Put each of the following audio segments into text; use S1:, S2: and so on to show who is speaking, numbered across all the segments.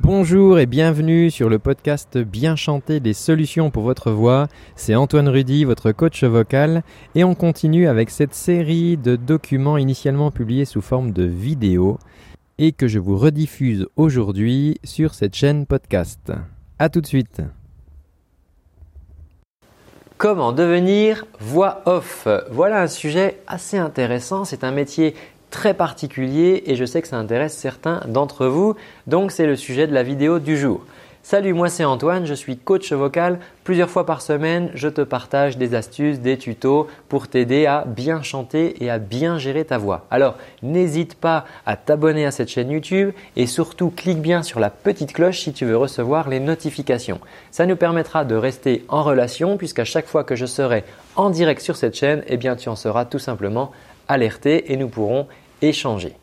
S1: Bonjour et bienvenue sur le podcast Bien chanter des solutions pour votre voix. C'est Antoine Rudy, votre coach vocal, et on continue avec cette série de documents initialement publiés sous forme de vidéo et que je vous rediffuse aujourd'hui sur cette chaîne podcast. A tout de suite.
S2: Comment devenir voix off? Voilà un sujet assez intéressant. C'est un métier très particulier et je sais que ça intéresse certains d'entre vous. Donc c'est le sujet de la vidéo du jour. Salut, moi c'est Antoine, je suis coach vocal. Plusieurs fois par semaine, je te partage des astuces, des tutos pour t'aider à bien chanter et à bien gérer ta voix. Alors, n'hésite pas à t'abonner à cette chaîne YouTube et surtout clique bien sur la petite cloche si tu veux recevoir les notifications. Ça nous permettra de rester en relation puisqu'à chaque fois que je serai en direct sur cette chaîne, eh bien tu en seras tout simplement alerté et nous pourrons échanger.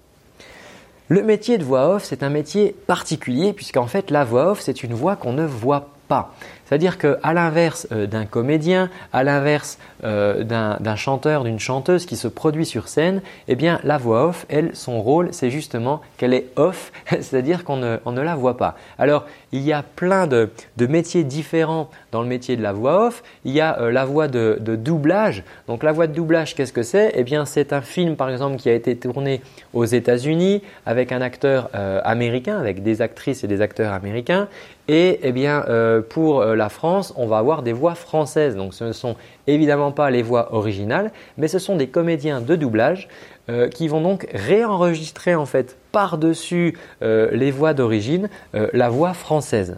S2: Le métier de voix off, c'est un métier particulier puisqu'en fait la voix off, c'est une voix qu'on ne voit pas. C'est-à-dire qu'à l'inverse euh, d'un comédien, à l'inverse euh, d'un chanteur, d'une chanteuse qui se produit sur scène, eh bien la voix off, elle, son rôle, c'est justement qu'elle est off, c'est-à-dire qu'on ne, la voit pas. Alors, il y a plein de, métiers différents dans le métier de la voix off. Il y a euh, la voix de, doublage. Donc la voix de doublage, qu'est-ce que c'est? Eh bien, c'est un film, par exemple, qui a été tourné aux États-Unis avec un acteur américain, avec des actrices et des acteurs américains. Et eh bien, pour la France, on va avoir des voix françaises. Donc ce ne sont évidemment pas les voix originales, mais ce sont des comédiens de doublage euh, qui vont donc réenregistrer en fait par-dessus euh, les voix d'origine euh, la voix française.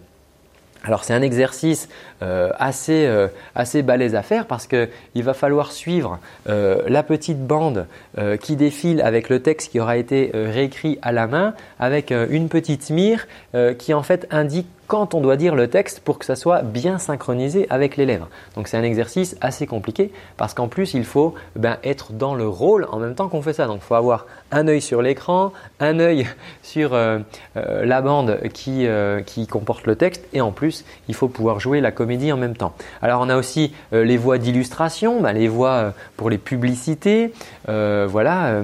S2: Alors c'est un exercice assez, assez balèze à faire parce qu'il va falloir suivre la petite bande qui défile avec le texte qui aura été réécrit à la main avec une petite mire qui en fait indique quand on doit dire le texte pour que ça soit bien synchronisé avec les lèvres. Donc c'est un exercice assez compliqué parce qu'en plus il faut ben, être dans le rôle en même temps qu'on fait ça. Donc il faut avoir un œil sur l'écran, un œil sur euh, euh, la bande qui, euh, qui, comporte le texte et en plus il faut pouvoir jouer la comédie en même temps. Alors on a aussi les voix d'illustration, ben, les voix pour les publicités, voilà,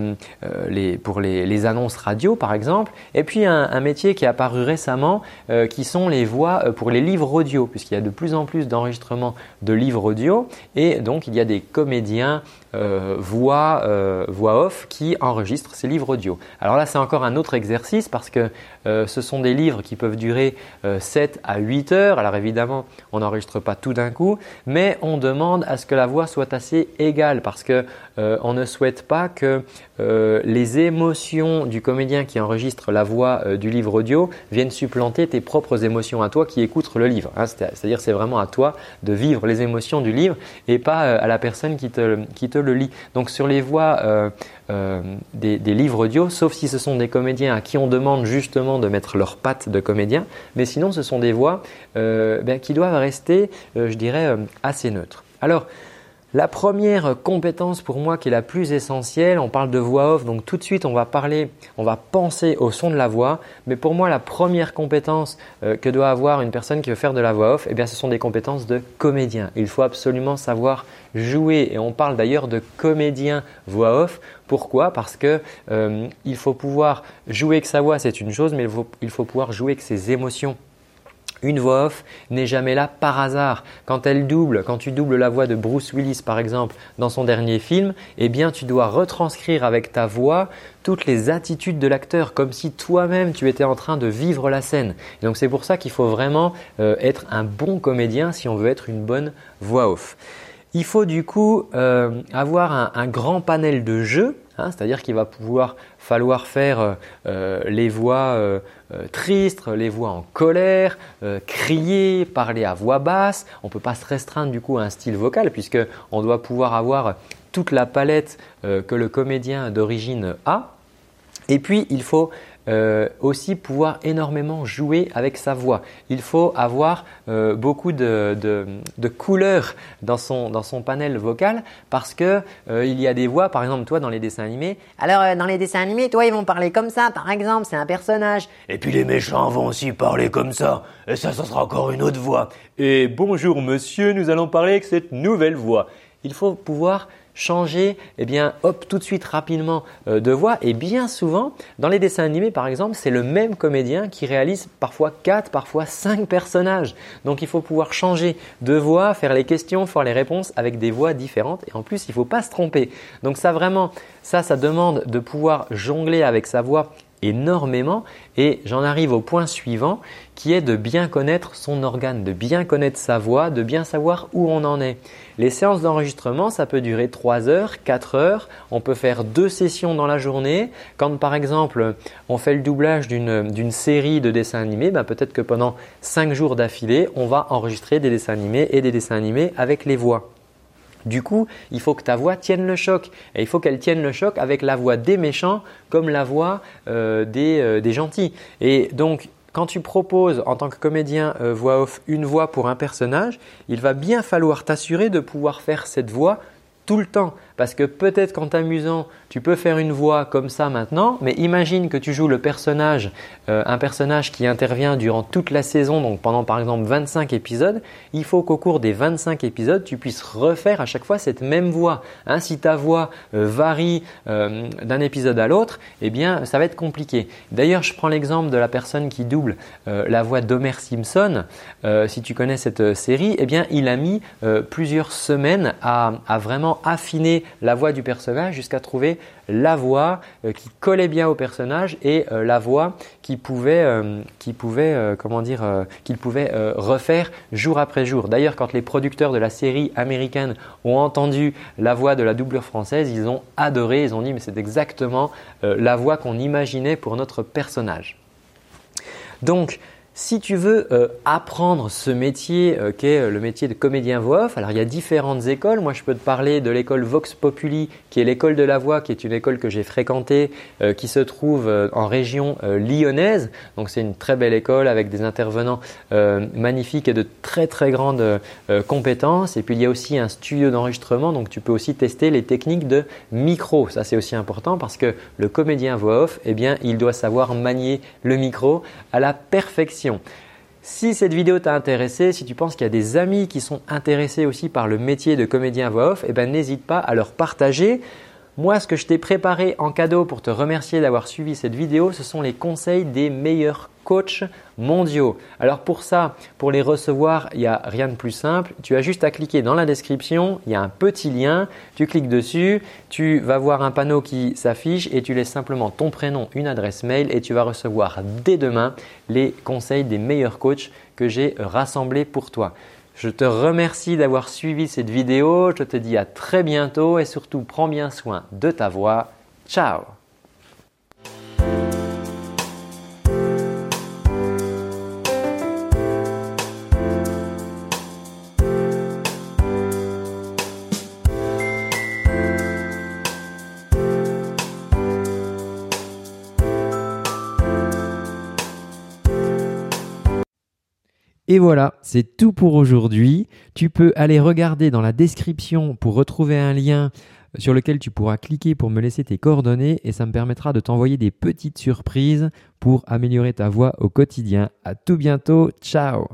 S2: les, pour les, annonces radio par exemple, et puis un, métier qui est apparu récemment qui sont les voix euh, pour les livres audio, puisqu'il y a de plus en plus d'enregistrements de livres audio, et donc il y a des comédiens euh, voix, euh, voix off qui enregistrent ces livres audio. Alors là, c'est encore un autre exercice parce que ce sont des livres qui peuvent durer 7 à 8 heures. Alors évidemment, on n'enregistre pas tout d'un coup, mais on demande à ce que la voix soit assez égale parce que on ne souhaite pas que les émotions du comédien qui enregistre la voix du livre audio viennent supplanter tes propres émotions à toi qui écoute le livre. Hein. C'est-à-dire c'est vraiment à toi de vivre les émotions du livre et pas euh, à la personne qui te le lit. Donc sur les voix euh, euh, des, livres audio, sauf si ce sont des comédiens à qui on demande justement de mettre leurs pattes de comédien, mais sinon ce sont des voix ben, qui doivent rester, je dirais, assez neutres. La première compétence pour moi qui est la plus essentielle, on parle de voix off, donc tout de suite on va parler, on va penser au son de la voix, mais pour moi la première compétence euh, que doit avoir une personne qui veut faire de la voix off, eh bien ce sont des compétences de comédien. Il faut absolument savoir jouer et on parle d'ailleurs de comédien voix off. Pourquoi? Parce que euh, il faut pouvoir jouer avec sa voix, c'est une chose, mais il faut pouvoir jouer avec ses émotions. Une voix off n'est jamais là par hasard. Quand elle double, quand tu doubles la voix de Bruce Willis par exemple dans son dernier film, eh bien tu dois retranscrire avec ta voix toutes les attitudes de l'acteur comme si toi-même tu étais en train de vivre la scène. donc c'est pour ça qu'il faut vraiment euh, être un bon comédien si on veut être une bonne voix off. Il faut du coup euh, avoir un, grand panel de jeux, hein, c'est-à-dire qu'il va pouvoir falloir faire euh, euh, les voix tristes, les voix en colère, crier, parler à voix basse. On ne peut pas se restreindre du coup à un style vocal puisque on doit pouvoir avoir toute la palette que le comédien d'origine a. Et puis il faut euh, aussi pouvoir énormément jouer avec sa voix. Il faut avoir euh, beaucoup de, couleurs dans son, dans son panel vocal parce que euh, il y a des voix, par exemple toi dans les dessins animés.
S3: Alors dans les dessins animés, toi ils vont parler comme ça, par exemple, c'est un personnage.
S4: Et puis les méchants vont aussi parler comme ça. Et ça, ça sera encore une autre voix.
S2: Et bonjour monsieur, nous allons parler avec cette nouvelle voix. Il faut pouvoir changer, eh bien, hop, tout de suite rapidement euh, de voix. Et bien souvent, dans les dessins animés, par exemple, c'est le même comédien qui réalise parfois quatre, parfois cinq personnages. Donc, il faut pouvoir changer de voix, faire les questions, faire les réponses avec des voix différentes. Et en plus, il ne faut pas se tromper. Donc, ça vraiment, ça, ça demande de pouvoir jongler avec sa voix énormément et j'en arrive au point suivant qui est de bien connaître son organe, de bien connaître sa voix, de bien savoir où on en est. Les séances d'enregistrement, ça peut durer 3 heures, 4 heures, on peut faire deux sessions dans la journée. Quand par exemple on fait le doublage d'une série de dessins animés, ben, peut-être que pendant 5 jours d'affilée, on va enregistrer des dessins animés et des dessins animés avec les voix. Du coup, il faut que ta voix tienne le choc. Et il faut qu'elle tienne le choc avec la voix des méchants comme la voix euh, euh, des, gentils. Et donc, quand tu proposes en tant que comédien euh, voix off une voix pour un personnage, il va bien falloir t'assurer de pouvoir faire cette voix tout le temps. Parce que peut-être qu'en t'amusant, tu peux faire une voix comme ça maintenant, mais imagine que tu joues le personnage, euh, un personnage qui intervient durant toute la saison, donc pendant par exemple 25 épisodes, il faut qu'au cours des 25 épisodes, tu puisses refaire à chaque fois cette même voix. Hein, si ta voix euh, varie euh, d'un épisode à l'autre, eh bien ça va être compliqué. D'ailleurs, je prends l'exemple de la personne qui double la voix d'Homer Simpson. si tu connais cette série, eh bien il a mis plusieurs semaines à, à vraiment affiner la voix du personnage jusqu'à trouver la voix euh, qui collait bien au personnage et euh, la voix qui pouvait, euh, qui pouvait comment dire, qu'il pouvait refaire jour après jour. D'ailleurs, quand les producteurs de la série américaine ont entendu la voix de la doublure française, ils ont adoré, ils ont dit mais c'est exactement la voix qu'on imaginait pour notre personnage. Donc, si tu veux euh, apprendre ce métier euh, qui est euh, le métier de comédien voix off, alors il y a différentes écoles. Moi, je peux te parler de l'école Vox Populi, qui est l'école de la voix, qui est une école que j'ai fréquentée, qui se trouve en région lyonnaise. Donc, c'est une très belle école avec des intervenants magnifiques et de très très grandes compétences. Et puis, il y a aussi un studio d'enregistrement, donc tu peux aussi tester les techniques de micro. Ça, c'est aussi important parce que le comédien voix off, eh bien, il doit savoir manier le micro à la perfection. Si cette vidéo t'a intéressé, si tu penses qu'il y a des amis qui sont intéressés aussi par le métier de comédien voix off, eh ben, n'hésite pas à leur partager. Moi, ce que je t'ai préparé en cadeau pour te remercier d'avoir suivi cette vidéo, ce sont les conseils des meilleurs mondiaux. Alors pour ça, pour les recevoir, il n'y a rien de plus simple. Tu as juste à cliquer dans la description, il y a un petit lien, tu cliques dessus, tu vas voir un panneau qui s'affiche et tu laisses simplement ton prénom, une adresse mail et tu vas recevoir dès demain les conseils des meilleurs coachs que j'ai rassemblés pour toi. Je te remercie d'avoir suivi cette vidéo. Je te dis à très bientôt et surtout prends bien soin de ta voix. Ciao
S1: Et voilà, c'est tout pour aujourd'hui. Tu peux aller regarder dans la description pour retrouver un lien sur lequel tu pourras cliquer pour me laisser tes coordonnées et ça me permettra de t'envoyer des petites surprises pour améliorer ta voix au quotidien. À tout bientôt, ciao